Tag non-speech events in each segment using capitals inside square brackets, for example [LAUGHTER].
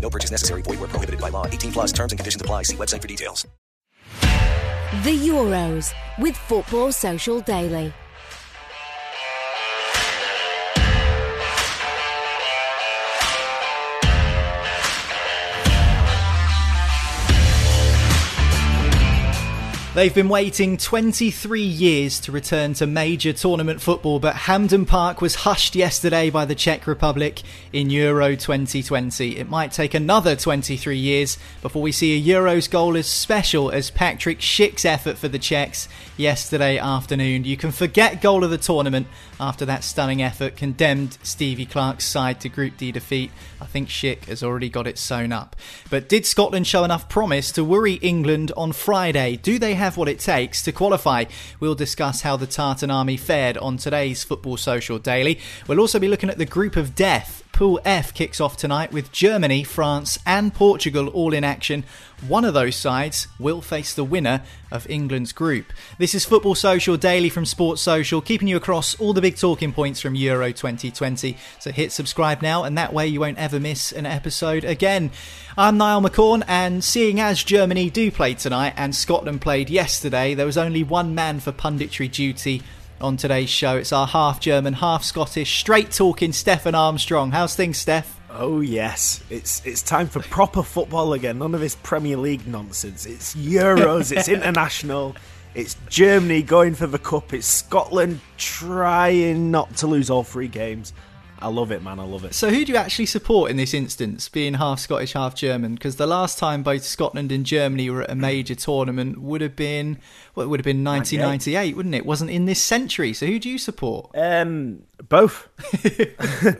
No purchase necessary. Void were prohibited by law. 18 plus terms and conditions apply. See website for details. The Euros with Football Social Daily. They've been waiting 23 years to return to major tournament football, but Hampden Park was hushed yesterday by the Czech Republic in Euro 2020. It might take another 23 years before we see a Euros goal as special as Patrick Schick's effort for the Czechs yesterday afternoon. You can forget goal of the tournament after that stunning effort condemned Stevie Clarke's side to Group D defeat. I think Schick has already got it sewn up. But did Scotland show enough promise to worry England on Friday? Do they have what it takes to qualify? We'll discuss how the Tartan Army fared on today's Football Social Daily. We'll also be looking at the group of death. Pool F kicks off tonight with Germany, France, and Portugal all in action. One of those sides will face the winner of England's group. This is Football Social Daily from Sports Social, keeping you across all the big talking points from Euro 2020. So hit subscribe now, and that way you won't ever miss an episode again. I'm Niall McCorn, and seeing as Germany do play tonight and Scotland played yesterday, there was only one man for punditry duty on today's show. It's our half German, half Scottish, straight talking Stefan Armstrong. How's things, Steph? Oh yes, it's it's time for proper football again. None of this Premier League nonsense. It's Euros. it's [LAUGHS] international. It's Germany going for the cup. It's Scotland trying not to lose all three games. I love it, man. I love it. So, who do you actually support in this instance, being half Scottish, half German? Because the last time both Scotland and Germany were at a major tournament would have been, well, it would have been 1998, wouldn't it? Wasn't in this century. So, who do you support? Um, both,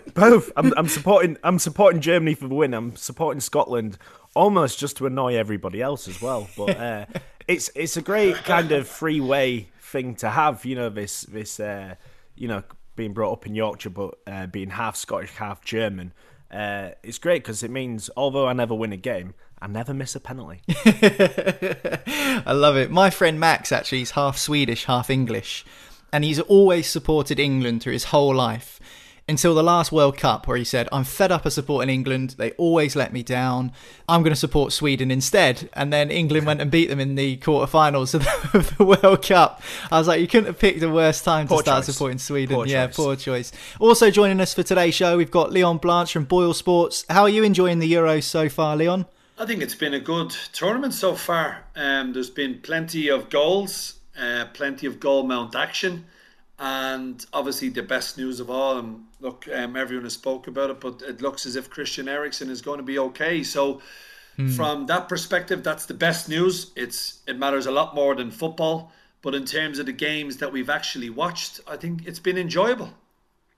[LAUGHS] both. I'm, I'm supporting. I'm supporting Germany for the win. I'm supporting Scotland almost just to annoy everybody else as well. But uh, [LAUGHS] it's it's a great kind of free way thing to have. You know this this uh, you know being brought up in Yorkshire, but uh, being half Scottish, half German. Uh, it's great because it means although I never win a game, I never miss a penalty. [LAUGHS] I love it. My friend Max actually is half Swedish, half English, and he's always supported England through his whole life until the last World Cup, where he said, I'm fed up of supporting England. They always let me down. I'm going to support Sweden instead. And then England went and beat them in the quarterfinals of the, of the World Cup. I was like, you couldn't have picked a worse time Poor to start choice. supporting Sweden. Poor yeah, choice. poor choice. Also joining us for today's show, we've got Leon Blanche from Boyle Sports. How are you enjoying the Euros so far, Leon? I think it's been a good tournament so far. Um, there's been plenty of goals, uh, plenty of goal mount action, and obviously the best news of all. And look, um, everyone has spoke about it, but it looks as if Christian Eriksen is going to be okay. So, from that perspective, that's the best news. It's it matters a lot more than football, but in terms of the games that we've actually watched, I think it's been enjoyable.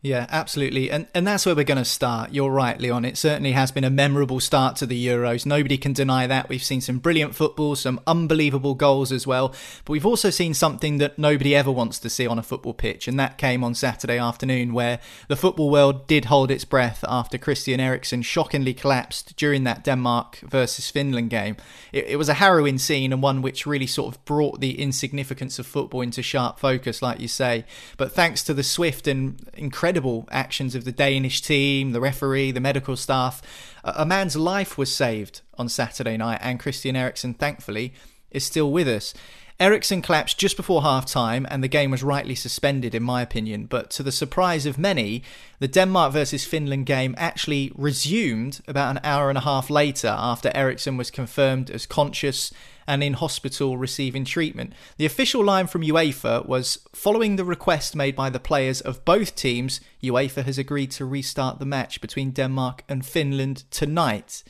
Yeah, absolutely. And and that's where we're going to start. You're right, Leon. It certainly has been a memorable start to the Euros. Nobody can deny that. We've seen some brilliant football, some unbelievable goals as well. But we've also seen something that nobody ever wants to see on a football pitch. And that came on Saturday afternoon, where the football world did hold its breath after Christian Eriksen shockingly collapsed during that Denmark versus Finland game. It, it was a harrowing scene and one which really sort of brought the insignificance of football into sharp focus, like you say. But thanks to the swift and incredible incredible actions of the Danish team, the referee, the medical staff. A man's life was saved on Saturday night, and Christian Eriksen, thankfully, is still with us. Eriksen collapsed just before half time, and the game was rightly suspended, in my opinion. But to the surprise of many, the Denmark versus Finland game actually resumed about an hour and a half later after Eriksen was confirmed as conscious and in hospital receiving treatment. The official line from UEFA was following the request made by the players of both teams, UEFA has agreed to restart the match between Denmark and Finland tonight.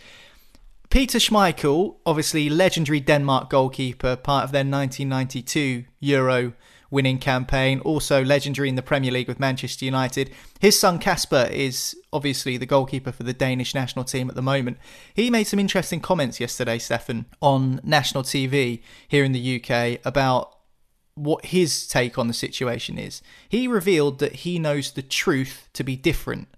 Peter Schmeichel, obviously legendary Denmark goalkeeper, part of their 1992 Euro winning campaign, also legendary in the Premier League with Manchester United. His son Kasper is obviously the goalkeeper for the Danish national team at the moment. He made some interesting comments yesterday, Stefan, on national TV here in the UK about what his take on the situation is. He revealed that he knows the truth to be different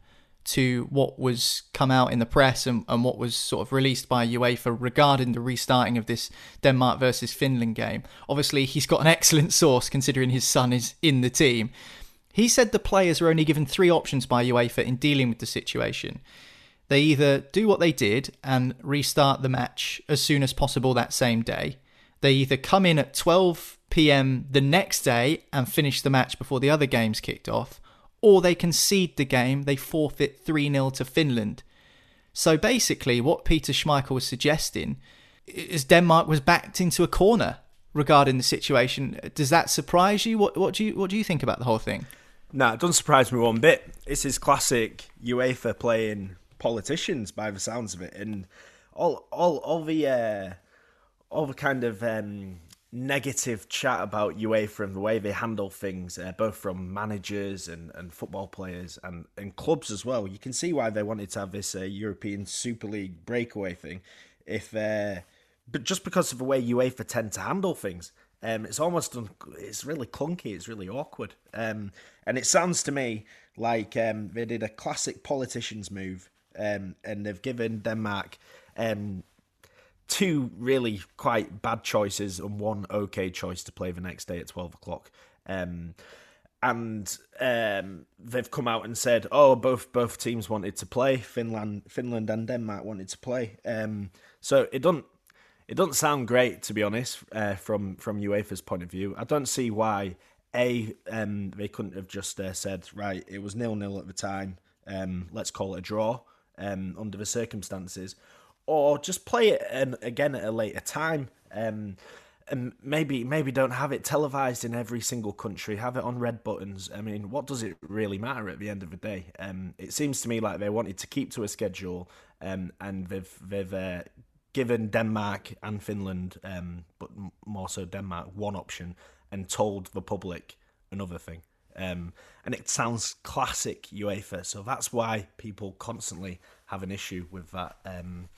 to what was come out in the press and, and what was sort of released by UEFA regarding the restarting of this Denmark versus Finland game. Obviously, he's got an excellent source considering his son is in the team. He said the players were only given three options by UEFA in dealing with the situation. They either do what they did and restart the match as soon as possible that same day. They either come in at 12 pm the next day and finish the match before the other games kicked off, or they concede the game, they forfeit 3 0 to Finland. So basically, what Peter Schmeichel was suggesting is Denmark was backed into a corner regarding the situation. Does that surprise you? What, what do you what do you think about the whole thing? No, it doesn't surprise me one bit. It's his classic UEFA playing politicians by the sounds of it, and all all all the uh, all the kind of um, negative chat about UEFA and the way they handle things, uh, both from managers and, and football players and, and clubs as well. You can see why they wanted to have this uh, European Super League breakaway thing, if uh, but just because of the way UEFA tend to handle things. Um, it's almost un- it's really clunky. It's really awkward, um, and it sounds to me like um, they did a classic politicians move, um, and they've given Denmark um, two really quite bad choices and one okay choice to play the next day at 12 o'clock. Um, and um, they've come out and said, "Oh, both both teams wanted to play. Finland, Finland, and Denmark wanted to play." Um, so it doesn't it doesn't sound great, to be honest, uh, from from UEFA's point of view. I don't see why a um, they couldn't have just uh, said, "Right, it was nil nil at the time. Um, let's call it a draw." Um, under the circumstances, or just play it again at a later time. Um, and maybe maybe don't have it televised in every single country. Have it on red buttons. I mean, what does it really matter at the end of the day? Um, it seems to me like they wanted to keep to a schedule, um, and they've they've uh, given Denmark and Finland, um, but more so Denmark, one option, and told the public another thing. Um, and it sounds classic UEFA, so that's why people constantly have an issue with that. Um,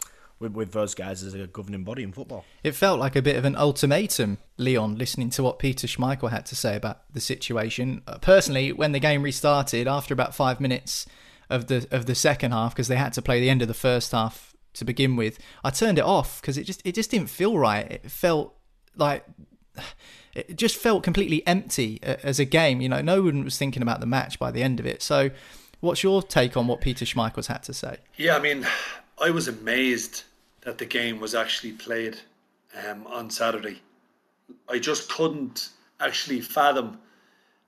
with, with those guys as a governing body in football. It felt like a bit of an ultimatum, Leon, listening to what Peter Schmeichel had to say about the situation. Uh, personally, when the game restarted after about five minutes of the of the second half, because they had to play the end of the first half to begin with, I turned it off because it just it just didn't feel right. It felt like it just felt completely empty uh, as a game. You know, no one was thinking about the match by the end of it. So, what's your take on what Peter Schmeichel's had to say? Yeah, I mean, I was amazed that the game was actually played um, on Saturday. I just couldn't actually fathom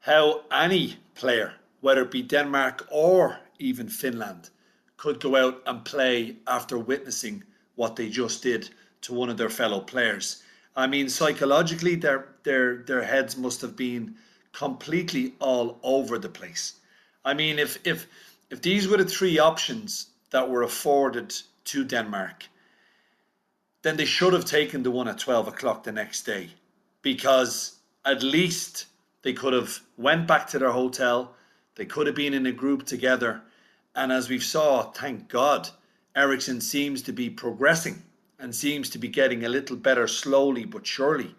how any player, whether it be Denmark or even Finland, could go out and play after witnessing what they just did to one of their fellow players. I mean, psychologically, their their their heads must have been completely all over the place. I mean, if if if these were the three options that were afforded to Denmark, then they should have taken the one at 12 o'clock the next day because at least they could have went back to their hotel They could have been in a group together. And as we've saw, thank God, Eriksen seems to be progressing and seems to be getting a little better slowly but surely.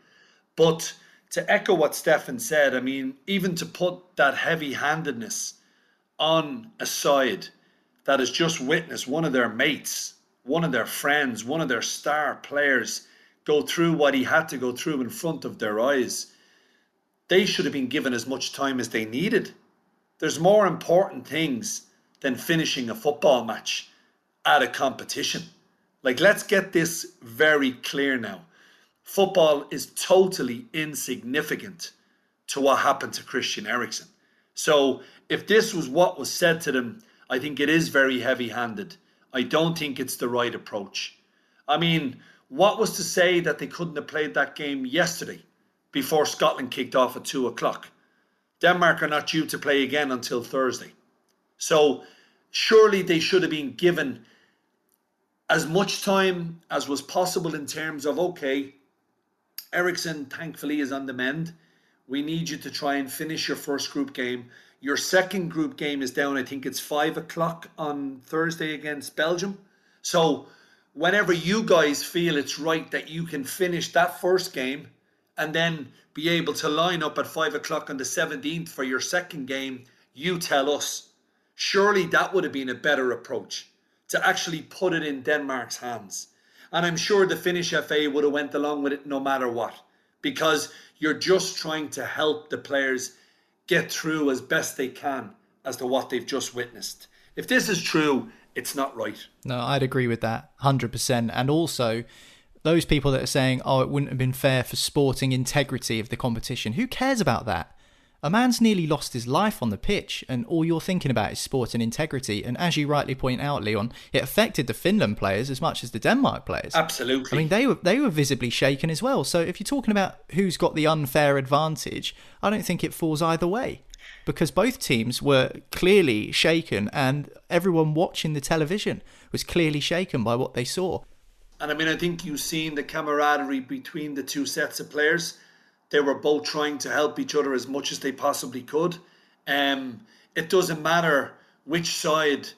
But to echo what Stefan said, I mean, even to put that heavy handedness on a side that has just witnessed one of their mates, one of their friends, one of their star players go through what he had to go through in front of their eyes, they should have been given as much time as they needed. There's more important things than finishing a football match at a competition. Like, let's get this very clear now. Football is totally insignificant to what happened to Christian Eriksen. So, if this was what was said to them, I think it is very heavy handed. I don't think it's the right approach. I mean, what was to say that they couldn't have played that game yesterday before Scotland kicked off at two o'clock? Denmark are not due to play again until Thursday. So surely they should have been given as much time as was possible in terms of okay, Eriksen thankfully is on the mend. We need you to try and finish your first group game. Your second group game is down, I think it's five o'clock on Thursday against Belgium. So whenever you guys feel it's right that you can finish that first game and then be able to line up at five o'clock on the 17th for your second game, you tell us. Surely that would have been a better approach to actually put it in Denmark's hands. And I'm sure the Finnish FA would have went along with it no matter what, because you're just trying to help the players get through as best they can as to what they've just witnessed. If this is true, it's not right. No, I'd agree with that 100%. And also, those people that are saying, oh, it wouldn't have been fair for sporting integrity of the competition, who cares about that? A man's nearly lost his life on the pitch, and all you're thinking about is sport and integrity. And as you rightly point out, Leon, it affected the Finland players as much as the Denmark players. Absolutely. I mean, they were they were visibly shaken as well. So if you're talking about who's got the unfair advantage, I don't think it falls either way because both teams were clearly shaken and everyone watching the television was clearly shaken by what they saw. And I mean, I think you've seen the camaraderie between the two sets of players. They were both trying to help each other as much as they possibly could. Um, it doesn't matter which side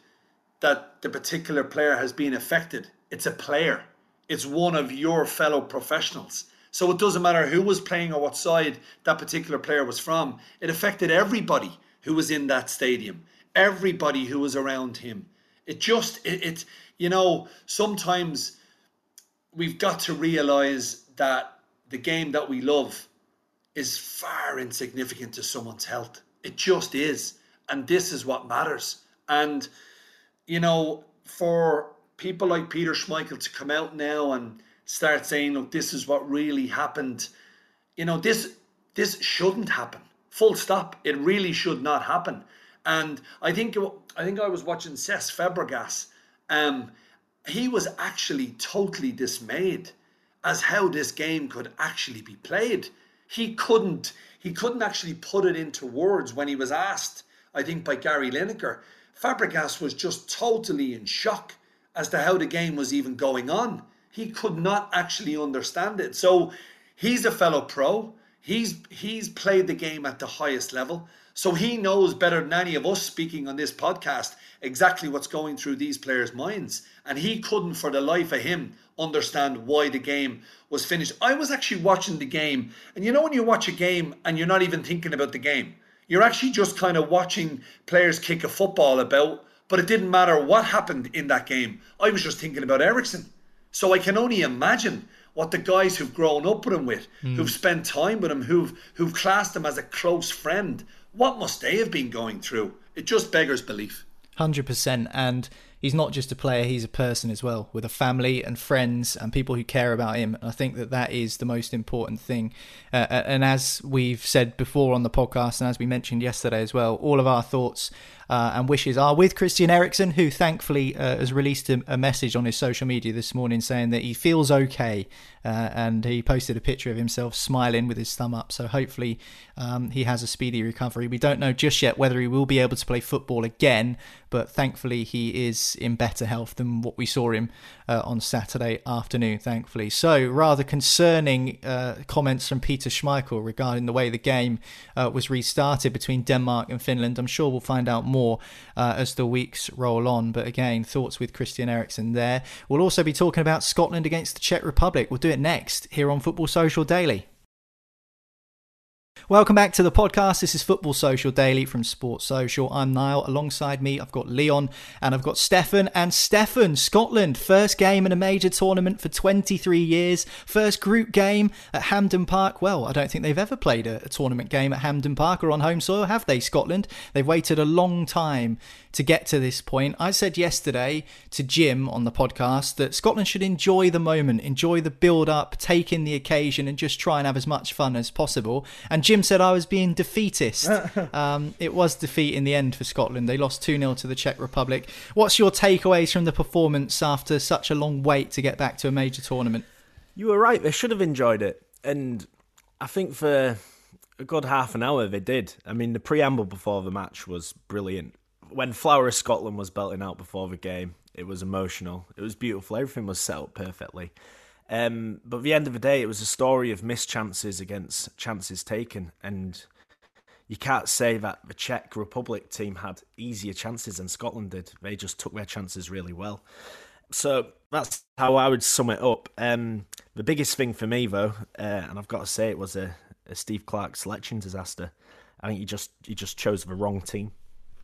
that the particular player has been affected. It's a player. It's one of your fellow professionals. So it doesn't matter who was playing or what side that particular player was from. It affected everybody who was in that stadium, everybody who was around him. It just, it, it you know, sometimes we've got to realize that the game that we love is far insignificant to someone's health. It just is. And this is what matters. And, you know, for people like Peter Schmeichel to come out now and start saying, look, this is what really happened. You know, this this shouldn't happen. Full stop. It really should not happen. And I think I think I was watching Cesc Fabregas. Um, he was actually totally dismayed as how this game could actually be played. He couldn't he couldn't actually put it into words when he was asked, I think by Gary Lineker. Fabregas was just totally in shock as to how the game was even going on he could not actually understand it. So he's a fellow pro. He's he's played the game at the highest level. So he knows better than any of us speaking on this podcast exactly what's going through these players' minds. And he couldn't for the life of him understand why the game was finished. I was actually watching the game, and you know when you watch a game and you're not even thinking about the game. You're actually just kind of watching players kick a football about, but it didn't matter what happened in that game. I was just thinking about Eriksen. So I can only imagine what the guys who've grown up with him with, mm. who've spent time with him, who've who've classed him as a close friend, what must they have been going through? It just beggars belief. Hundred percent, and he's not just a player; he's a person as well, with a family and friends and people who care about him. I think that that is the most important thing. Uh, uh, and as we've said before on the podcast, and as we mentioned yesterday as well, all of our thoughts uh, and wishes are with Christian Eriksen, who thankfully uh, has released a, a, message on his social media this morning saying that he feels okay uh, and he posted a picture of himself smiling with his thumb up. So hopefully um, he has a speedy recovery. We don't know just yet whether he will be able to play football again, but thankfully he is in better health than what we saw him uh, on Saturday afternoon. Thankfully, so rather concerning uh, comments from Peter Schmeichel regarding the way the game uh, was restarted between Denmark and Finland. I'm sure we'll find out more uh, as the weeks roll on. But again, thoughts with Christian Eriksen there. We'll also be talking about Scotland against the Czech Republic. We'll do it next here on Football Social Daily. Welcome back to the podcast. This is Football Social Daily from Sports Social. I'm Niall. Alongside me, I've got Leon and I've got Stefan. And Stefan, Scotland, first game in a major tournament for 23 years, first group game at Hampden Park. Well, I don't think they've ever played a, a tournament game at Hampden Park or on home soil, have they, Scotland? They've waited a long time to get to this point. I said yesterday to Jim on the podcast that Scotland should enjoy the moment, enjoy the build up, take in the occasion, and just try and have as much fun as possible. And Jim said I was being defeatist. [LAUGHS] um, it was defeat in the end for Scotland. They lost 2 0 to the Czech Republic. What's your takeaways from the performance after such a long wait to get back to a major tournament? You were right. They should have enjoyed it, and I think for a good half an hour they did. I mean, the preamble before the match was brilliant when Flower of Scotland was belting out before the game, it was emotional. It was beautiful. Everything was set up perfectly. Um, but at the end of the day, it was a story of missed chances against chances taken. And you can't say that the Czech Republic team had easier chances than Scotland did. They just took their chances really well. So that's how I would sum it up. Um, the biggest thing for me, though, uh, and I've got to say, it was a, a Steve Clarke selection disaster. I think he just he just chose the wrong team.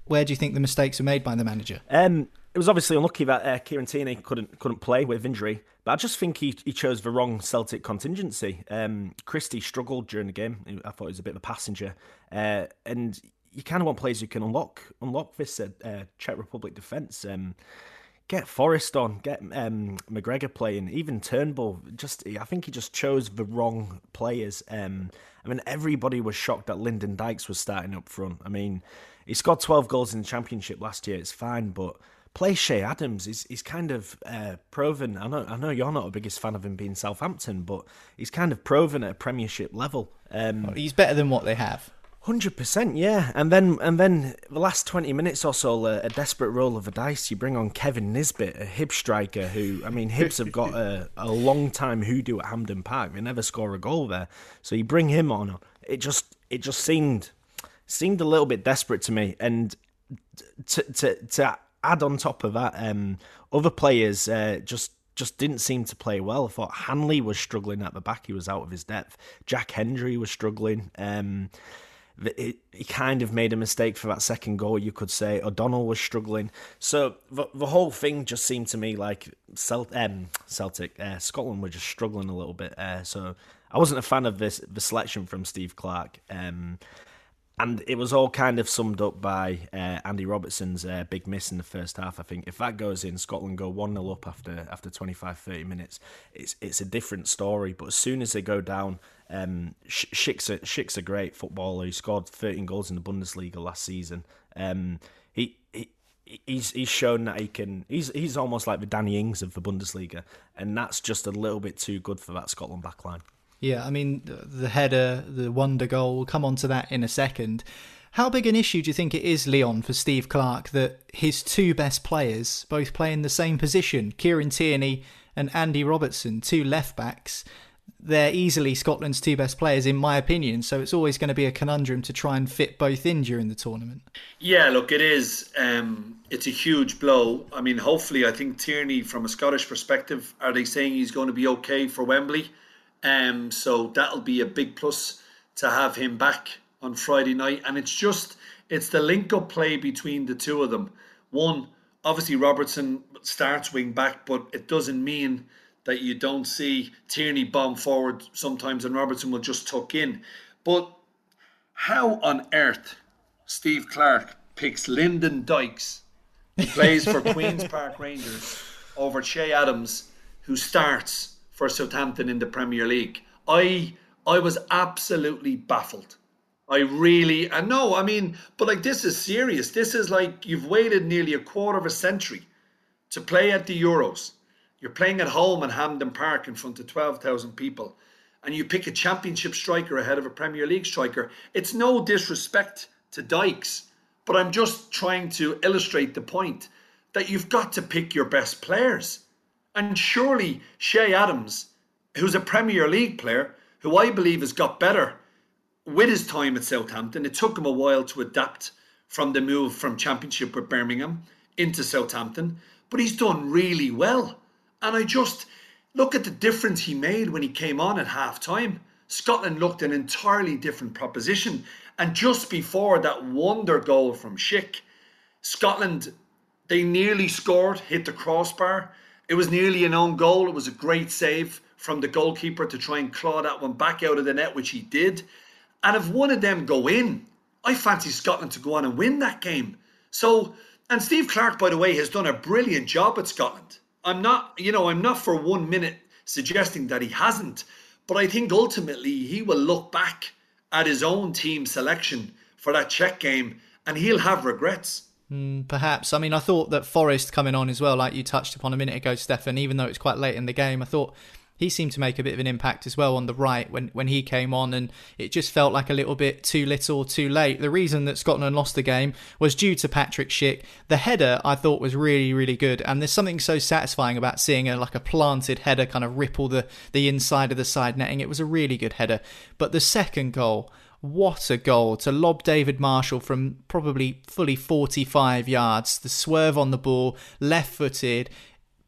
Where do you think the mistakes were made by the manager? Um, it was obviously unlucky that uh, Kieran Tierney couldn't couldn't play with injury, but I just think he, he chose the wrong Celtic contingency. Um, Christie struggled during the game. I thought he was a bit of a passenger, uh, and you kind of want players who can unlock unlock this uh, uh, Czech Republic defence. Um, get Forrest on, get um, McGregor playing, even Turnbull. Just I think he just chose the wrong players. Um, I mean, everybody was shocked that Lyndon Dykes was starting up front. I mean, he scored 12 goals in the championship last year. It's fine, but play Che Adams. He's, he's kind of uh, proven. I know I know you're not a biggest fan of him being Southampton, but he's kind of proven at a Premiership level. Um, he's better than what they have. Hundred percent, yeah. And then and then the last twenty minutes or so, a, a, desperate roll of the dice. You bring on Kevin Nisbet, a Hib striker, who I mean, Hibs have got a, a long time hoodoo at Hampden Park. They never score a goal there, so you bring him on. It just it just seemed seemed a little bit desperate to me. And to to to add on top of that, um, other players uh, just just didn't seem to play well. I thought Hanley was struggling at the back; he was out of his depth. Jack Hendry was struggling. Um, he kind of made a mistake for that second goal, you could say. O'Donnell was struggling. So the, the whole thing just seemed to me like Celt, um, Celtic, uh, Scotland were just struggling a little bit. Uh, so I wasn't a fan of this the selection from Steve Clarke. Um, and it was all kind of summed up by uh, Andy Robertson's uh, big miss in the first half. I think if that goes in, Scotland go 1 0 up after after 25, 30 minutes. It's it's a different story. But as soon as they go down, um, Schick's, a, Schick's a great footballer. He scored 13 goals in the Bundesliga last season. Um, he, he he's he's shown that he can. He's he's almost like the Danny Ings of the Bundesliga, and that's just a little bit too good for that Scotland backline. Yeah, I mean, the header, the wonder goal, we'll come on to that in a second. How big an issue do you think it is, Leon, for Steve Clarke, that his two best players both play in the same position, Kieran Tierney and Andy Robertson, two left backs? They're easily Scotland's two best players, in my opinion, so it's always going to be a conundrum to try and fit both in during the tournament. Yeah, look, it is. Um, it's a huge blow. I mean, hopefully, I think Tierney, from a Scottish perspective, are they saying he's going to be okay for Wembley? Um, so that'll be a big plus to have him back on Friday night. And it's just it's the link up play between the two of them. One, obviously Robertson starts wing back, but it doesn't mean that you don't see Tierney bomb forward sometimes and Robertson will just tuck in. But how on earth Steve Clarke picks Lyndon Dykes, who plays for [LAUGHS] Queen's Park Rangers, over Che Adams, who starts for Southampton in the Premier League. I I was absolutely baffled. I really and no, I mean, but like this is serious. This is like you've waited nearly a quarter of a century to play at the Euros. You're playing at home at Hampden Park in front of 12,000 people, and you pick a championship striker ahead of a Premier League striker. It's no disrespect to Dykes, but I'm just trying to illustrate the point that you've got to pick your best players. And surely Che Adams, who's a Premier League player, who I believe has got better with his time at Southampton, it took him a while to adapt from the move from Championship with Birmingham into Southampton, but he's done really well. And I just look at the difference he made when he came on at half time. Scotland looked an entirely different proposition. And just before that wonder goal from Schick, Scotland, they nearly scored, hit the crossbar. It was nearly an own goal. It was a great save from the goalkeeper to try and claw that one back out of the net, which he did. And if one of them go in, I fancy Scotland to go on and win that game. So, and Steve Clarke, by the way, has done a brilliant job at Scotland. I'm not, you know, I'm not for one minute suggesting that he hasn't, but I think ultimately he will look back at his own team selection for that Czech game and he'll have regrets. Mm, perhaps. I mean, I thought that Forrest coming on as well, like you touched upon a minute ago, Stefan, even though it's quite late in the game, I thought he seemed to make a bit of an impact as well on the right when, when he came on, and it just felt like a little bit too little, too late. The reason that Scotland lost the game was due to Patrick Schick. The header I thought was really, really good, and there's something so satisfying about seeing a like a planted header kind of ripple the the inside of the side netting. It was a really good header, but the second goal. What a goal to lob David Marshall from probably fully 45 yards. The swerve on the ball, left footed,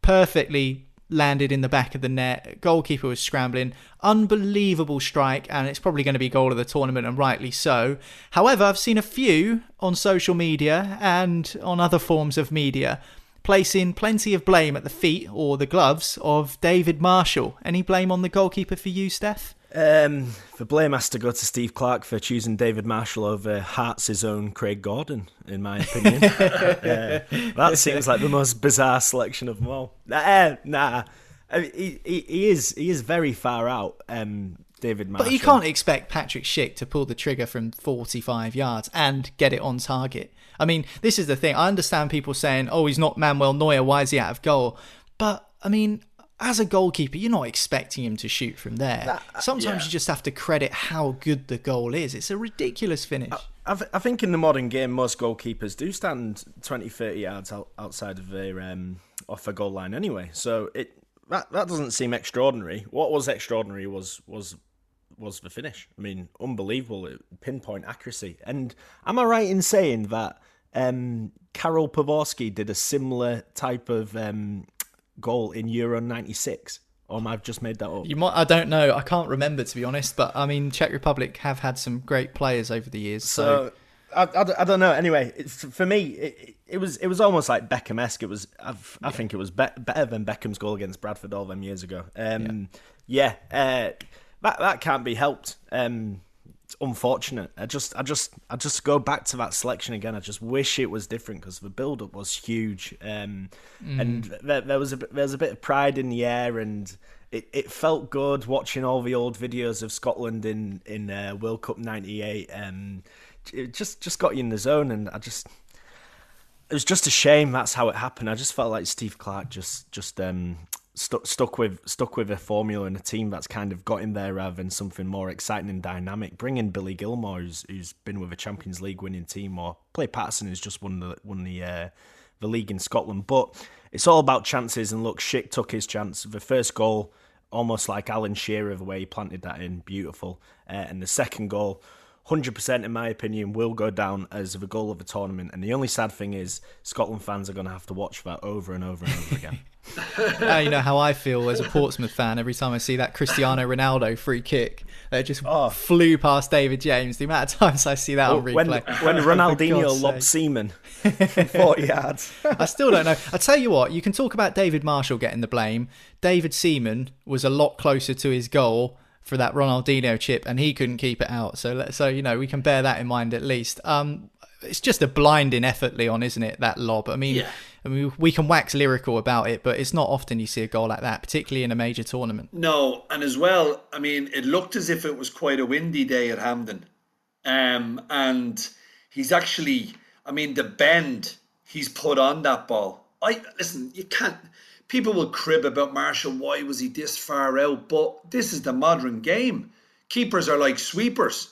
perfectly landed in the back of the net. Goalkeeper was scrambling. Unbelievable strike, and it's probably going to be goal of the tournament, and rightly so. However, I've seen a few on social media and on other forms of media placing plenty of blame at the feet or the gloves of David Marshall. Any blame on the goalkeeper for you, Steph? Um, the blame has to go to Steve Clarke for choosing David Marshall over Hearts' own Craig Gordon, in my opinion. [LAUGHS] uh, that seems like the most bizarre selection of them all. Uh, nah, I mean, he, he, he is he is very far out. Um, David Marshall. But you can't expect Patrick Schick to pull the trigger from 45 yards and get it on target. I mean, this is the thing. I understand people saying, "Oh, he's not Manuel Neuer. Why is he out of goal?" But I mean, as a goalkeeper, you're not expecting him to shoot from there. That, Sometimes yeah. you just have to credit how good the goal is. It's a ridiculous finish. I, I, think in the modern game, most goalkeepers do stand 20, 30 yards out, outside of their um, off a goal line anyway. So it that that doesn't seem extraordinary. What was extraordinary was was was the finish. I mean, unbelievable pinpoint accuracy. And am I right in saying that um, Karel Poborsky did a similar type of um, goal in Euro '96? Or I've just made that up. You might. I don't know. I can't remember to be honest. But I mean, Czech Republic have had some great players over the years. So, so I, I, I, don't know. Anyway, for me, it, it, was it was almost like Beckham esque. It was. I've, i think it was be- better than Beckham's goal against Bradford all them years ago. Um, yeah, yeah uh, that that can't be helped. Um, it's unfortunate. I just, I just, I just go back to that selection again. I just wish it was different because the build up was huge, um, mm. and there, there, was a there was a bit of pride in the air, and it, it felt good watching all the old videos of Scotland in in uh, World Cup '98. Um, it just just got you in the zone, and I just it was just a shame that's how it happened. I just felt like Steve Clarke just just um, stuck stuck with stuck with a formula and a team that's kind of got him there rather than something more exciting and dynamic. Bringing Billy Gilmour, who's, who's been with a Champions League winning team, or Clay Paterson, who's just won the won the uh, the league in Scotland. But it's all about chances. And look, Schick took his chance. The first goal, almost like Alan Shearer, the way he planted that in, beautiful. Uh, and the second goal. 100% in my opinion will go down as the goal of the tournament and the only sad thing is Scotland fans are going to have to watch that over and over and over again [LAUGHS] uh, you know how I feel as a Portsmouth fan every time I see that Cristiano Ronaldo free kick that just oh. flew past David James. The amount of times I see that well, on replay. When, [LAUGHS] when Ronaldinho lobbed Seaman from [LAUGHS] 40 yards. I still don't know. I tell you what, you can talk about David Marshall getting the blame. David Seaman was a lot closer to his goal for that Ronaldinho chip, and he couldn't keep it out. So, so you know, we can bear that in mind at least. Um, it's just a blinding effort, Leon, isn't it? That lob. I mean, yeah. I mean, we can wax lyrical about it, but it's not often you see a goal like that, particularly in a major tournament. No, and as well, I mean, it looked as if it was quite a windy day at Hampden, um, and he's actually, I mean, the bend he's put on that ball. I listen, you can't. people will crib about Marshall. Why was he this far out? But this is the modern game. Keepers are like sweepers.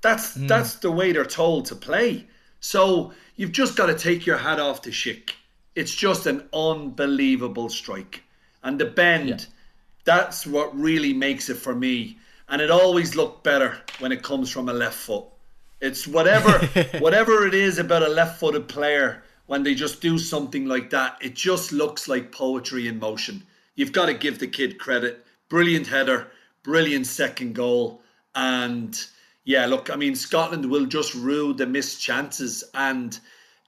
That's mm. that's the way they're told to play. So you've just got to take your hat off to Schick. It's just an unbelievable strike, and the bend. Yeah. That's what really makes it for me. And it always looked better when it comes from a left foot. It's whatever [LAUGHS] whatever it is about a left-footed player when they just do something like that. It just looks like poetry in motion. You've got to give the kid credit. Brilliant header, brilliant second goal, and yeah, look, I mean Scotland will just rue the missed chances, and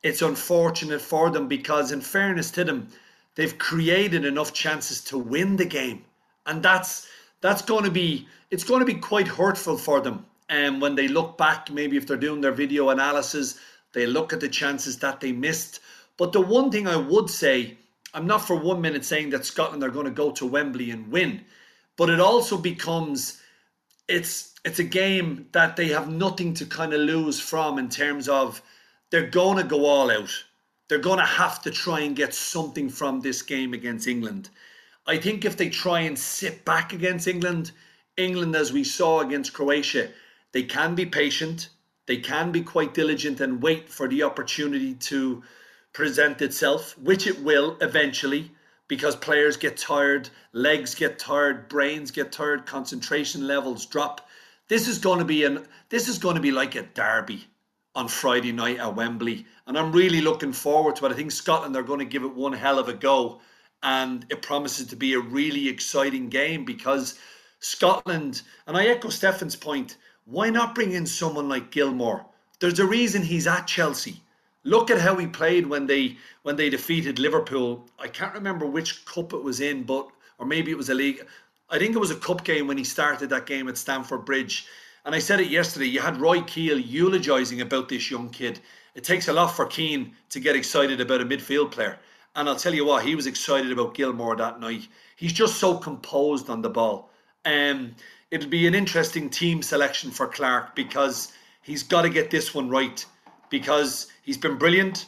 it's unfortunate for them because, in fairness to them, they've created enough chances to win the game, and that's that's going to be it's going to be quite hurtful for them and when they look back, maybe if they're doing their video analysis, they look at the chances that they missed. But the one thing I would say, I'm not for one minute saying that Scotland are going to go to Wembley and win, but it also becomes it's it's a game that they have nothing to kind of lose from in terms of they're going to go all out. They're going to have to try and get something from this game against England. I think if they try and sit back against England, England, as we saw against Croatia, they can be patient, they can be quite diligent and wait for the opportunity to present itself, which it will eventually because players get tired, legs get tired, brains get tired, concentration levels drop. This is going to be an this is going to be like a derby on Friday night at Wembley, and I'm really looking forward to it. I think Scotland are going to give it one hell of a go, and it promises to be a really exciting game because Scotland, and I echo Stefan's point, why not bring in someone like Gilmour? There's a reason he's at Chelsea. Look at how he played when they when they defeated Liverpool. I can't remember which cup it was in, but or maybe it was a league. I think it was a cup game when he started that game at Stamford Bridge. And I said it yesterday. You had Roy Keane eulogising about this young kid. It takes a lot for Keane to get excited about a midfield player. And I'll tell you what, he was excited about Gilmour that night. He's just so composed on the ball. Um, it'll be an interesting team selection for Clarke because he's got to get this one right because he's been brilliant.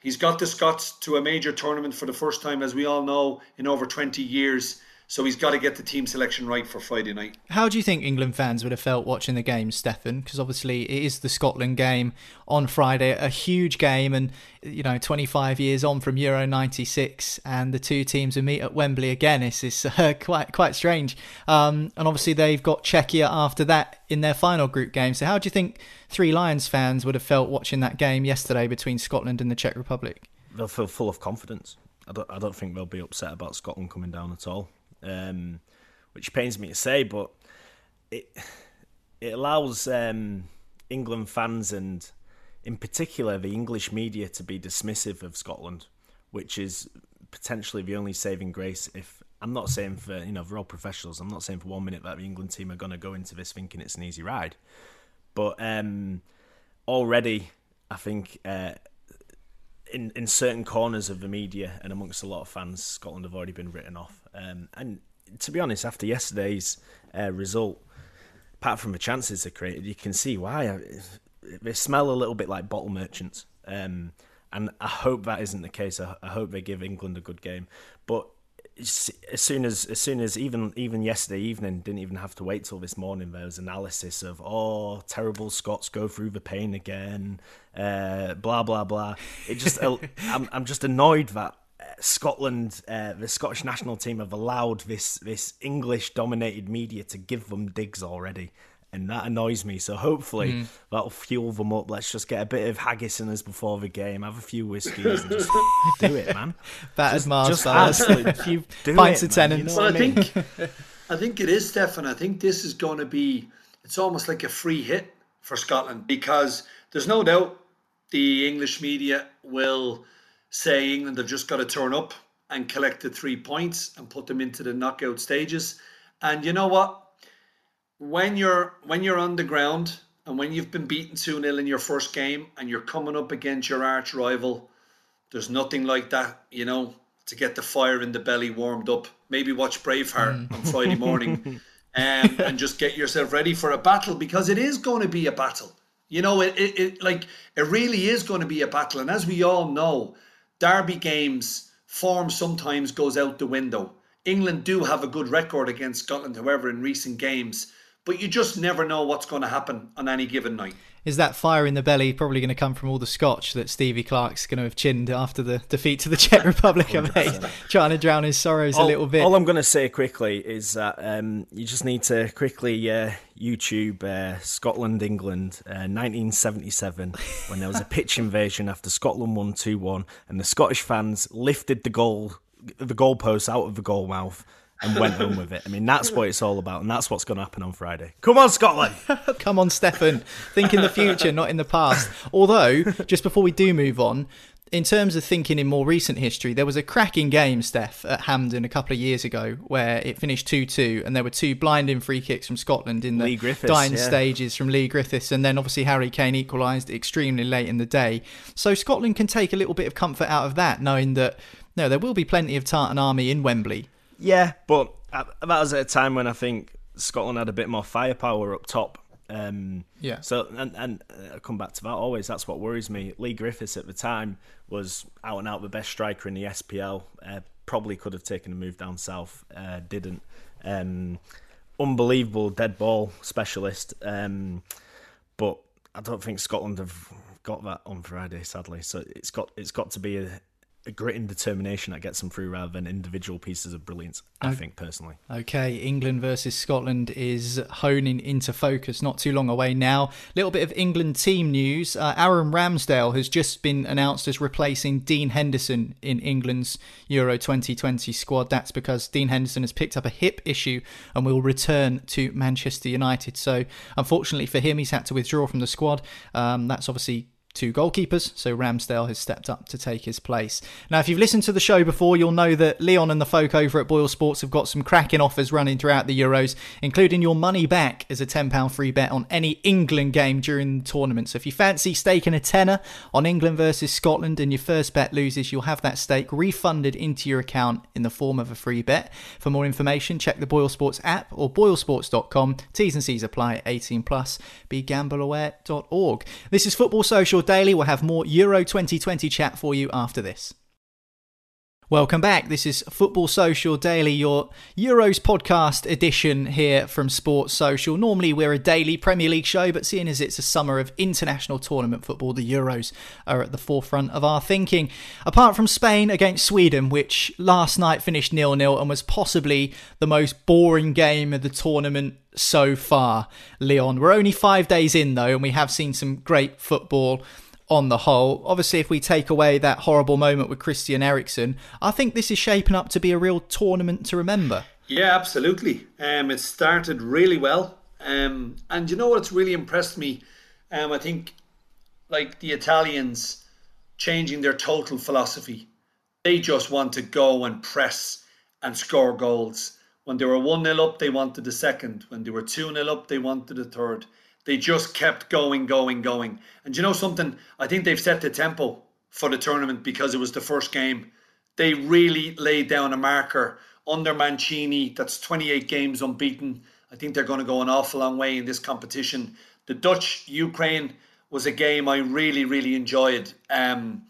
He's got the Scots to a major tournament for the first time, as we all know, in over 20 years. So he's got to get the team selection right for Friday night. How do you think England fans would have felt watching the game, Stefan? Because obviously it is the Scotland game on Friday, a huge game, and you know, 25 years on from Euro '96, and the two teams will meet at Wembley again. It's, it's uh, [LAUGHS] quite quite strange. Um, and obviously they've got Czechia after that in their final group game. So how do you think Three Lions fans would have felt watching that game yesterday between Scotland and the Czech Republic? They'll feel full of confidence. I don't, I don't think they'll be upset about Scotland coming down at all um, which pains me to say, but it it allows um, England fans and, in particular, the English media to be dismissive of Scotland, which is potentially the only saving grace. If I'm not saying for you know, we're all professionals. I'm not saying for one minute that the England team are going to go into this thinking it's an easy ride, but um, already I think. Uh, in, in certain corners of the media and amongst a lot of fans, Scotland have already been written off. Um, and to be honest, after yesterday's uh, result, apart from the chances they created, you can see why. They smell a little bit like bottle merchants. Um, and I hope that isn't the case. I, I, hope they give England a good game. But as soon as as soon as even even yesterday evening didn't even have to wait till this morning there was analysis of oh terrible Scots go through the pain again uh, blah blah blah it just [LAUGHS] I'm, I'm just annoyed that Scotland, uh, the Scottish national team have allowed this this English dominated media to give them digs already. And that annoys me. So hopefully mm. that'll fuel them up. Let's just get a bit of haggis in us before the game, have a few whiskies, and just [LAUGHS] do it, man. [LAUGHS] That is Mars bars, a few pints of Tennent's. You know I, mean? I think, I think it is, Stefan. I think this is going to be. It's almost like a free hit for Scotland because there's no doubt the English media will say England have just got to turn up and collect the three points and put them into the knockout stages. And you know what? When you're when you're on the ground and when you've been beaten 2-0 in your first game and you're coming up against your arch rival, there's nothing like that, you know, to get the fire in the belly warmed up. Maybe watch Braveheart mm. on Friday morning um, [LAUGHS] and just get yourself ready for a battle because it is going to be a battle. You know, it, it, it like it really is going to be a battle. And as we all know, derby games form sometimes goes out the window. England do have a good record against Scotland, however, in recent games, but you just never know what's going to happen on any given night is that fire in the belly probably going to come from all the scotch that Stevie Clarke's going to have chinned after the defeat to the Czech Republic? I mate, trying to drown his sorrows all, a little bit. All I'm going to say quickly is that um, you just need to quickly uh, YouTube uh, Scotland England uh, 1977 when there was a pitch invasion after Scotland won 2 1 and the Scottish fans lifted the goal the goalposts out of the goal mouth and went home with it. I mean, that's what it's all about, and that's what's going to happen on Friday. Come on, Scotland! [LAUGHS] Come on, Stefan. Think in the future, not in the past. Although, just before we do move on, in terms of thinking in more recent history, there was a cracking game, Steph, at Hampden a couple of years ago where it finished 2 2, and there were two blinding free kicks from Scotland in the dying yeah. stages from Leigh Griffiths, and then obviously Harry Kane equalised extremely late in the day. So Scotland can take a little bit of comfort out of that, knowing that no, there will be plenty of Tartan Army in Wembley yeah, but that was at a time when I think Scotland had a bit more firepower up top. Um, yeah. So and and uh, I come back to that always. That's what worries me. Leigh Griffiths at the time was out and out the best striker in the SPL. Uh, probably could have taken a move down south. Uh, didn't. Um, unbelievable dead ball specialist. Um, but I don't think Scotland have got that on Friday, sadly. So it's got it's got to be a grit and determination that gets them through rather than individual pieces of brilliance, I okay. think, personally. Okay, England versus Scotland is honing into focus not too long away now. A little bit of England team news. Uh, Aaron Ramsdale has just been announced as replacing Dean Henderson in England's Euro 2020 squad. That's because Dean Henderson has picked up a hip issue and will return to Manchester United. So, unfortunately for him, he's had to withdraw from the squad. Um, that's obviously two goalkeepers, so Ramsdale has stepped up to take his place. Now, if you've listened to the show before, you'll know that Leon and the folk over at Boyle Sports have got some cracking offers running throughout the Euros, including your money back as a £10 free bet on any England game during the tournament. So if you fancy staking a tenner on England versus Scotland and your first bet loses, you'll have that stake refunded into your account in the form of a free bet. For more information, check the Boyle Sports app or boylesports.com. T's and C's apply 18 plus. BeGambleAware.org. This is Football Social Daily. We'll have more Euro 2020 chat for you after this. Welcome back. This is Football Social Daily, your Euros podcast edition here from Sports Social. Normally, we're a daily Premier League show, but seeing as it's a summer of international tournament football, the Euros are at the forefront of our thinking. Apart from Spain against Sweden, which last night finished nil nil and was possibly the most boring game of the tournament so far, Leon. We're only five days in, though, and we have seen some great football on the whole. Obviously, if we take away that horrible moment with Christian Eriksen, I think this is shaping up to be a real tournament to remember. Yeah, absolutely. Um, it started really well. Um, and you know what's really impressed me? Um, I think, like the Italians changing their total philosophy. They just want to go and press and score goals. When they were 1 0 up, they wanted the second. When they were 2 0 up, they wanted the third. They just kept going, going, going. And you know something? I think they've set the tempo for the tournament because it was the first game. They really laid down a marker under Mancini. That's 28 games unbeaten. I think they're going to go an awful long way in this competition. The Dutch Ukraine was a game I really, really enjoyed. Um,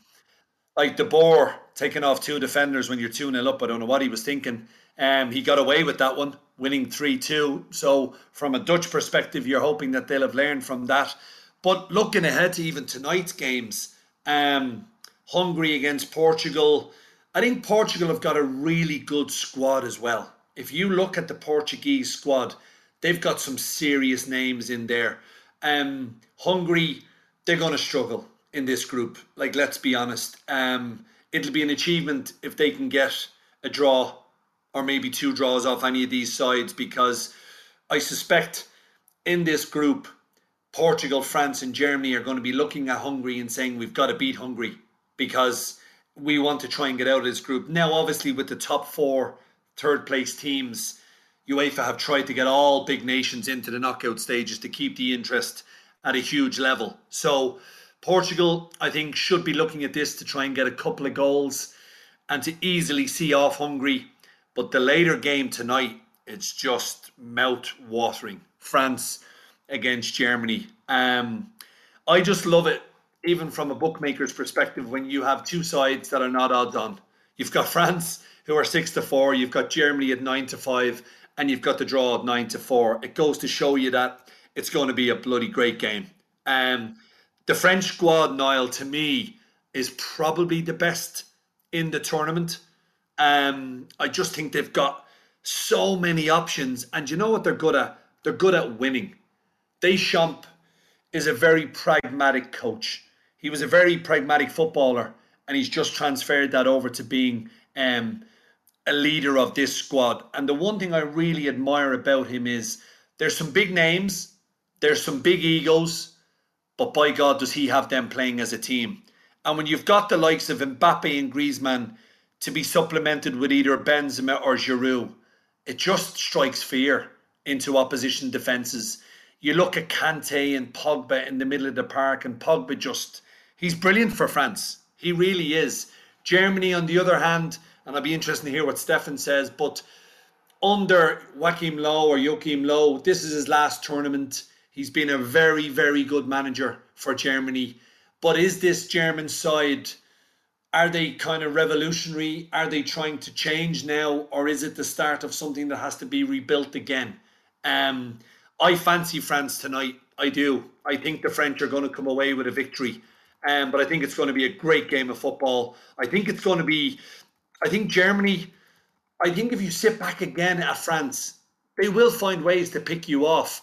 like De Boer taking off two defenders when you're 2 0 up. I don't know what he was thinking. Um, he got away with that one, winning 3 2. So, from a Dutch perspective, you're hoping that they'll have learned from that. But looking ahead to even tonight's games, um, Hungary against Portugal, I think Portugal have got a really good squad as well. If you look at the Portuguese squad, they've got some serious names in there. Um, Hungary, they're going to struggle in this group. Like, let's be honest. Um, it'll be an achievement if they can get a draw or maybe two draws off any of these sides because I suspect in this group, Portugal, France, and Germany are going to be looking at Hungary and saying we've got to beat Hungary because we want to try and get out of this group. Now, obviously, with the top four third place teams, UEFA have tried to get all big nations into the knockout stages to keep the interest at a huge level. So, Portugal, I think, should be looking at this to try and get a couple of goals and to easily see off Hungary but the later game tonight, it's just mouth watering. France against Germany. Um, I just love it, even from a bookmaker's perspective, when you have two sides that are not odds on. You've got [LAUGHS] France who are six to four. You've got Germany at nine to five, and you've got the draw at nine to four. It goes to show you that it's going to be a bloody great game. Um, the French squad, Niall, to me, is probably the best in the tournament. Um, I just think they've got so many options, and you know what they're good at? They're good at winning. Deschamps is a very pragmatic coach. He was a very pragmatic footballer, and he's just transferred that over to being um, a leader of this squad. And the one thing I really admire about him is there's some big names, there's some big egos, but by God, does he have them playing as a team? And when you've got the likes of Mbappe and Griezmann to be supplemented with either Benzema or Giroud, it just strikes fear into opposition defences. You look at Kante and Pogba in the middle of the park, and Pogba just, he's brilliant for France. He really is. Germany, on the other hand, and I'll be interested to hear what Stefan says, but under Joachim Low or Joachim Low, this is his last tournament. He's been a very, very good manager for Germany. But is this German side, are they kind of revolutionary? Are they trying to change now? Or is it the start of something that has to be rebuilt again? Um, I fancy France tonight. I do. I think the French are going to come away with a victory. Um, but I think it's going to be a great game of football. I think it's going to be, I think Germany, I think if you sit back again at France, they will find ways to pick you off.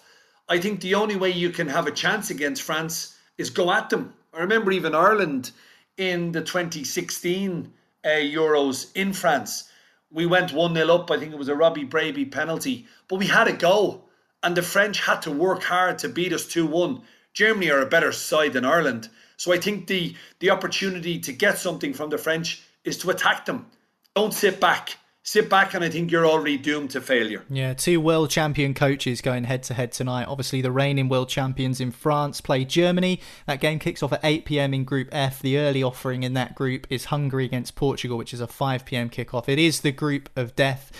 I think the only way you can have a chance against France is go at them. I remember even Ireland in the 2016 uh, Euros in France. We went 1 0 up. I think it was a Robbie Brady penalty, but we had a go. And the French had to work hard to beat us 2 1. Germany are a better side than Ireland. So I think the, the opportunity to get something from the French is to attack them. Don't sit back sit back and I think you're already doomed to failure. Yeah, two world champion coaches going head to head tonight. Obviously, the reigning world champions in France play Germany. That game kicks off at 8 pm in Group F. The early offering in that group is Hungary against Portugal, which is a 5 pm kickoff. It is the group of death.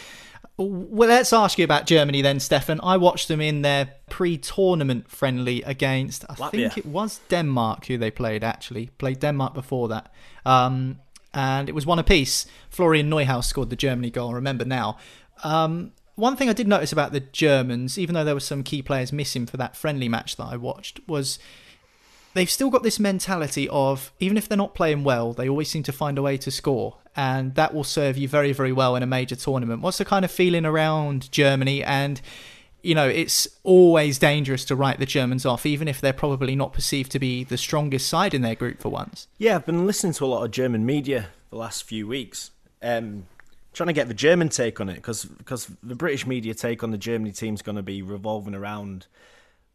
Well, let's ask you about Germany then, Stefan. I watched them in their pre-tournament friendly against, I Latvia. think it was Denmark who they played. Actually, played Denmark before that. Um, and it was one apiece. Florian Neuhaus scored the Germany goal. I remember now. Um, one thing I did notice about the Germans, even though there were some key players missing for that friendly match that I watched, was they've still got this mentality of even if they're not playing well, they always seem to find a way to score, and that will serve you very, very well in a major tournament. What's the kind of feeling around Germany and? You know, it's always dangerous to write the Germans off, even if they're probably not perceived to be the strongest side in their group for once. Yeah, I've been listening to a lot of German media the last few weeks, um, trying to get the German take on it because because the British media take on the Germany team is going to be revolving around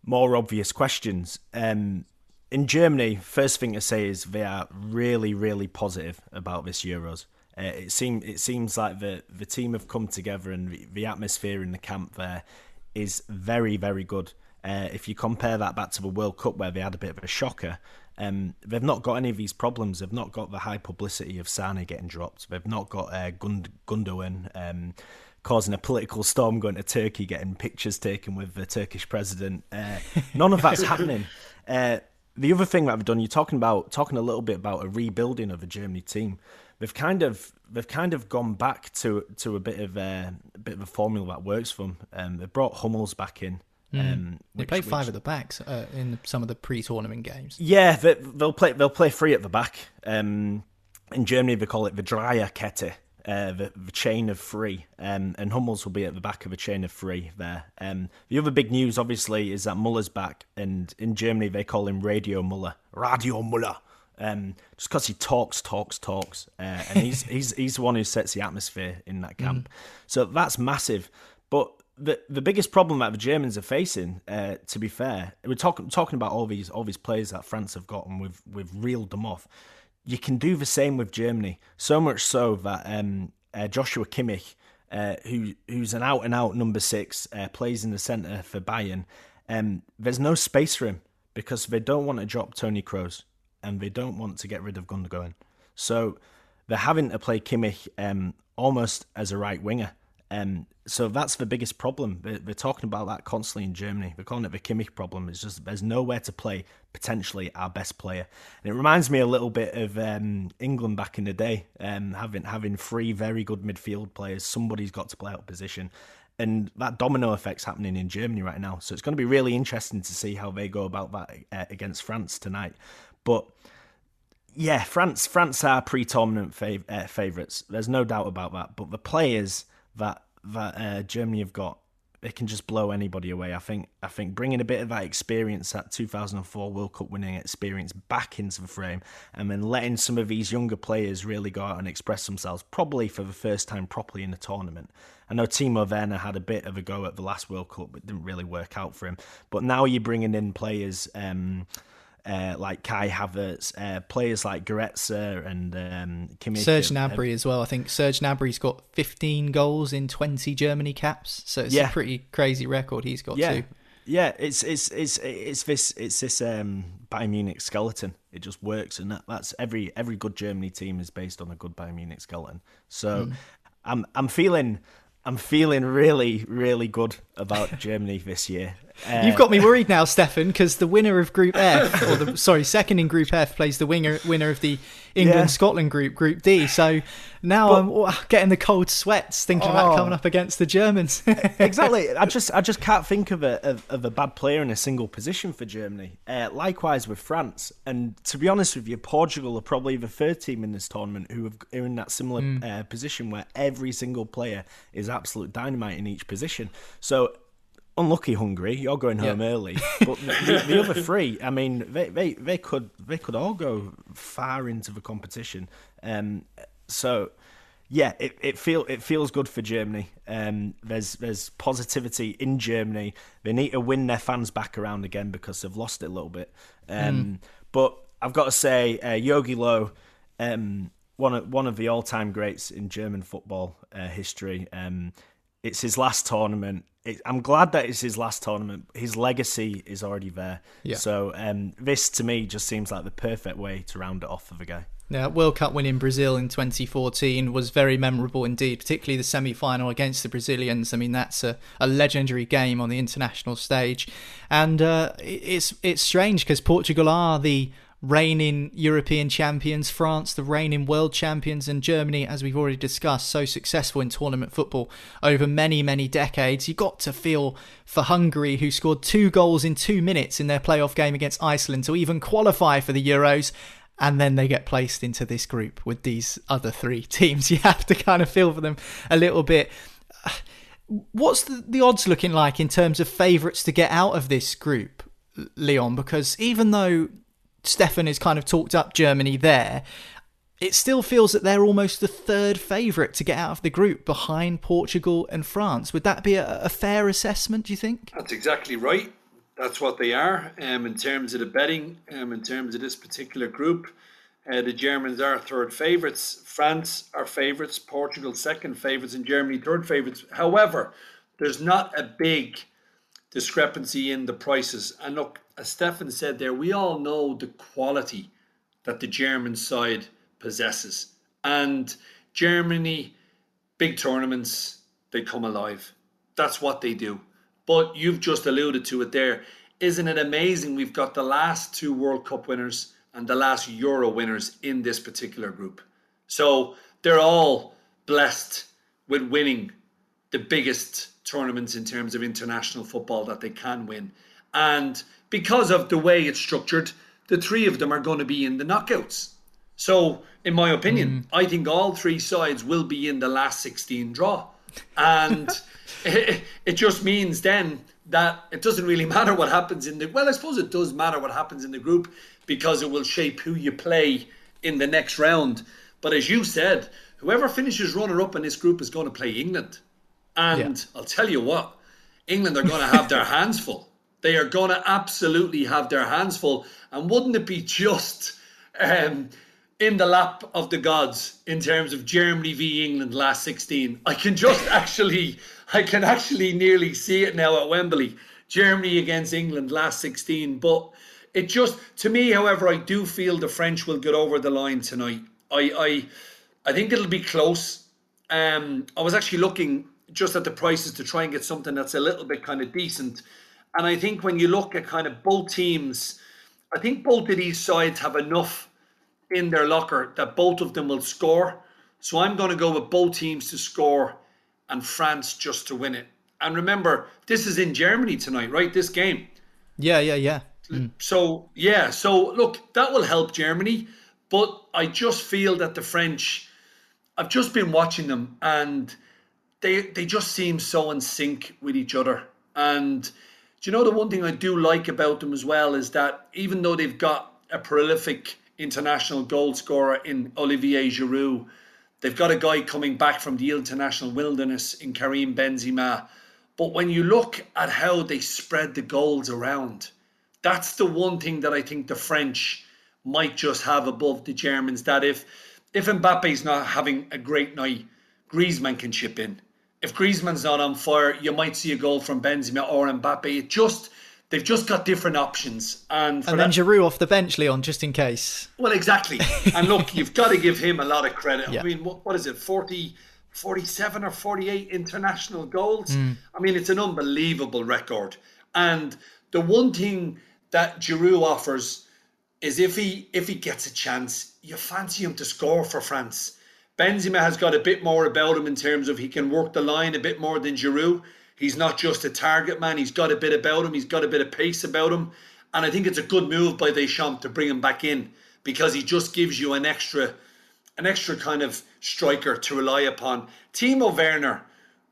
more obvious questions. Um, in Germany, first thing to say is they are really, really positive about this Euros. Uh, it seems it seems like the the team have come together and the, the atmosphere in the camp there is very, very good. Uh, if you compare that back to the World Cup where they had a bit of a shocker, um, they've not got any of these problems. They've not got the high publicity of Sane getting dropped. They've not got uh, Gund- Gundogan um, causing a political storm going to Turkey, getting pictures taken with the Turkish president. Uh, none of that's happening. Uh, the other thing that I've done, you're talking about talking a little bit about a rebuilding of a Germany team. They've kind of they've kind of gone back to to a bit of a, a bit of a formula that works for them. Um, they brought Hummels back in. Mm. Um, they play five which, at the backs uh, in some of the pre-tournament games. Yeah, they, will play. They'll play three at the back. Um, in Germany, they call it the Dreierkette, uh, the, the, chain of three, um, and Hummels will be at the back of a chain of three there. Um, the other big news, obviously, is that Muller's back, and in Germany they call him Radio Muller, Radio Muller um, just because he talks, talks, talks, uh, and he's he's he's the one who sets the atmosphere in that camp. Mm. So that's massive. But the the biggest problem that the Germans are facing, uh, to be fair, we're talking talking about all these all these players that France have gotten. We've we've reeled them off. You can do the same with Germany. So much so that um, uh, Joshua Kimmich, uh, who who's an out and out number six, uh, plays in the centre for Bayern. Um, there's no space for him because they don't want to drop Tony Kroos and they don't want to get rid of Gundogan. So they're having to play Kimmich um, almost as a right winger. Um, so that's the biggest problem. They're, they're, talking about that constantly in Germany. They're calling it the Kimmich problem. It's just there's nowhere to play potentially our best player. And it reminds me a little bit of um, England back in the day, um, having having three very good midfield players. Somebody's got to play out position. And that domino effect's happening in Germany right now. So it's going to be really interesting to see how they go about that uh, against France tonight. But yeah, France France are pre-tournament fav- uh, favourites. There's no doubt about that. But the players that that uh, Germany have got, they can just blow anybody away. I think I think bringing a bit of that experience, that 2004 World Cup winning experience, back into the frame, and then letting some of these younger players really go out and express themselves, probably for the first time properly in a tournament. I know Timo Werner had a bit of a go at the last World Cup, but didn't really work out for him. But now you're bringing in players. Um, uh, like Kai Havertz, uh, players like Goretzka and um, Kimmich. Serge Gnabry as well. I think Serge Gnabry's got 15 goals in 20 Germany caps, so it's yeah. a pretty crazy record he's got yeah. too. Yeah, it's it's it's it's this it's this um, Bayern Munich skeleton. It just works, and that, that's every every good Germany team is based on a good Bayern Munich skeleton. So mm. I'm I'm feeling I'm feeling really, really good about Germany this year. Uh, [LAUGHS] You've got me worried now, Stefan, because the winner of Group F, or the sorry, second in Group F, plays the winner winner of the England yeah. Scotland group, Group D. So now but, I'm getting the cold sweats thinking oh, about coming up against the Germans. [LAUGHS] exactly. I just I just can't think of a of, of, a bad player in a single position for Germany. Uh, likewise with France, and to be honest with you, Portugal are probably the third team in this tournament who have, are in that similar mm. uh, position where every single player is absolute dynamite in each position. So unlucky Hungary, you're going home yeah. early. [LAUGHS] But the, the, other three, I mean, they, they, they could they could all go far into the competition. Um, so yeah, it, it feel it feels good for Germany. Um, there's there's positivity in Germany. They need to win their fans back around again because they've lost it a little bit. Um, mm. But I've got to say, uh, Jogi Löw, um, one of one of the all time greats in German football uh, history. Um, it's his last tournament. It, I'm glad that it's his last tournament. His legacy is already there. Yeah. So um, this to me just seems like the perfect way to round it off for the guy. Yeah, World Cup win in Brazil in 2014 was very memorable indeed, particularly the semi final against the Brazilians. I mean, that's a, a legendary game on the international stage. And uh, it's, it's strange because Portugal are the reigning European champions, France, the reigning world champions, and Germany, as we've already discussed, so successful in tournament football over many, many decades. You got to feel for Hungary, who scored two goals in two minutes in their playoff game against Iceland to even qualify for the Euros. And then they get placed into this group with these other three [LAUGHS] teams. You have to kind of feel for them a little bit. What's the, the odds looking like in terms of favourites to get out of this group, Leon? Because even though Stefan has kind of talked up Germany there, it still feels that they're almost the third favourite to get out of the group behind Portugal and France. Would that be a, a fair assessment, do you think? That's exactly right. That's what they are um, in terms of the betting, um, in terms of this particular group. Uh, the Germans are third favourites. France are favourites. Portugal second favourites. And Germany third favourites. However, there's not a big discrepancy in the prices. And look, as Stefan said there, we all know the quality that the German side possesses. And Germany, big tournaments, they come alive. That's what they do. But you've just alluded to it there. Isn't it amazing? We've got the last two World Cup winners and the last Euro winners in this particular group. So they're all blessed with winning the biggest tournaments in terms of international football that they can win. And because of the way it's structured, the three of them are going to be in the knockouts. So, in my opinion, mm. I think all three sides will be in the last 16 draw. And it, [LAUGHS] [LAUGHS] it just means then that it doesn't really matter what happens in the well, I suppose it does matter what happens in the group because it will shape who you play in the next round. But as you said, whoever finishes runner up in this group is going to play England. And yeah. I'll tell you what, England are going to have their [LAUGHS] hands full they are going to absolutely have their hands full. And wouldn't it be just um, in the lap of the gods in terms of Germany v England last 16? I can just [LAUGHS] actually, I can actually nearly see it now at Wembley. Germany against England last 16. But it just, to me, however, I do feel the French will get over the line tonight. I, I, I think it'll be close. Um, I was actually looking just at the prices to try and get something that's a little bit kind of decent. And I think when you look at kind of both teams, I think both of these sides have enough in their locker that both of them will score. So I'm going to go with both teams to score and France just to win it. And remember, this is in Germany tonight, right? This game. Yeah, yeah, yeah. Mm. So, yeah, so look, that will help Germany. But I just feel that the French, I've just been watching them and they they just seem so in sync with each other. And do you know the one thing I do like about them as well is that even though they've got a prolific international goal scorer in Olivier Giroud, they've got a guy coming back from the international wilderness in Karim Benzema. But when you look at how they spread the goals around, that's the one thing that I think the French might just have above the Germans. That if if Mbappe's not having a great night, Griezmann can chip in if Griezmann's not on fire, you might see a goal from Benzema or Mbappe. It just they've just got different options, and and then that, Giroud off the bench, Leon, just in case. Well, exactly. [LAUGHS] and look, you've got to give him a lot of credit. Yeah. I mean, what, what is it, 40, 47 or forty-eight international goals? Mm. I mean, it's an unbelievable record. And the one thing that Giroud offers is if he if he gets a chance, you fancy him to score for France Benzema has got a bit more about him in terms of he can work the line a bit more than Giroud. He's not just a target man. He's got a bit about him. He's got a bit of pace about him. And I think it's a good move by Deschamps to bring him back in because he just gives you an extra, an extra kind of striker to rely upon. Timo Werner,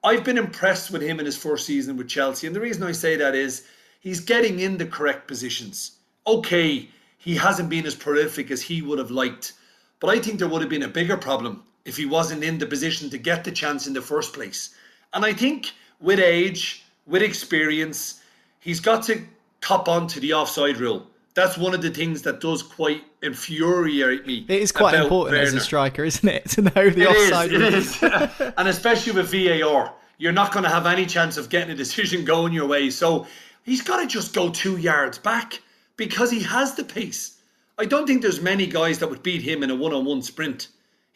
I've been impressed with him in his first season with Chelsea. And the reason I say that is he's getting in the correct positions. Okay, he hasn't been as prolific as he would have liked. But I think there would have been a bigger problem if he wasn't in the position to get the chance in the first place. And I think with age, with experience, he's got to cop on to the offside rule. That's one of the things that does quite infuriate me. It is quite important Werner. as a striker, isn't it, to know the it offside is, rule? It is, and especially with VAR, you're not going to have any chance of getting a decision going your way. So he's got to just go two yards back because he has the pace. I don't think there's many guys that would beat him in a one-on-one sprint.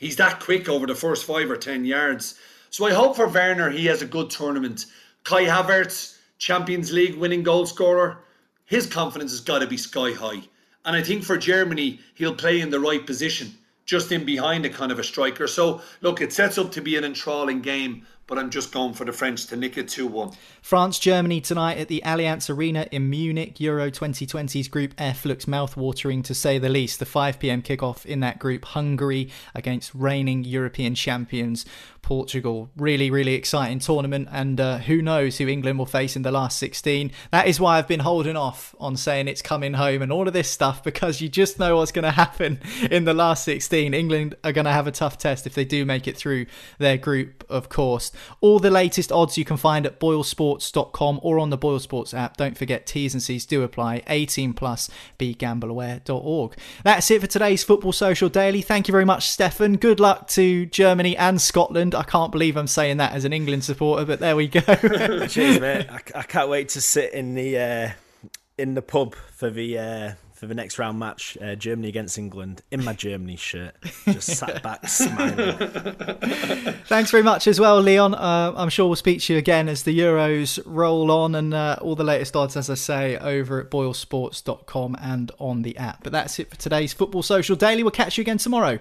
He's that quick over the first five or ten yards. So I hope for Werner he has a good tournament. Kai Havertz, Champions League winning goal scorer, his confidence has got to be sky high. And I think for Germany, he'll play in the right position, just in behind a kind of a striker. So look, it sets up to be an enthralling game but I'm just going for the French to nick it 2 1. France Germany tonight at the Allianz Arena in Munich. Euro 2020's Group F looks mouth-watering to say the least. The 5 pm kickoff in that group, Hungary against reigning European champions Portugal. Really, really exciting tournament, and uh, who knows who England will face in the last 16. That is why I've been holding off on saying it's coming home and all of this stuff because you just know what's going to happen in the last 16. England are going to have a tough test if they do make it through their group, of course. All the latest odds you can find at boylesports.com or on the Boyle Sports app. Don't forget T's and C's do apply. 18 plus, begambleaware.org. That's it for today's Football Social Daily. Thank you very much, Stefan. Good luck to Germany and Scotland. I can't believe I'm saying that as an England supporter, but there we go. [LAUGHS] Cheers, mate. [LAUGHS] I, I, can't wait to sit in the uh, in the pub for the uh, for the next round match, uh, Germany against England, in my Germany shirt, just sat [LAUGHS] back smiling. Thanks very much as well, Leon. Uh, I'm sure we'll speak to you again as the Euros roll on, and uh, all the latest odds, as I say, over at boylesports.com and on the app. But that's it for today's Football Social Daily. We'll catch you again tomorrow.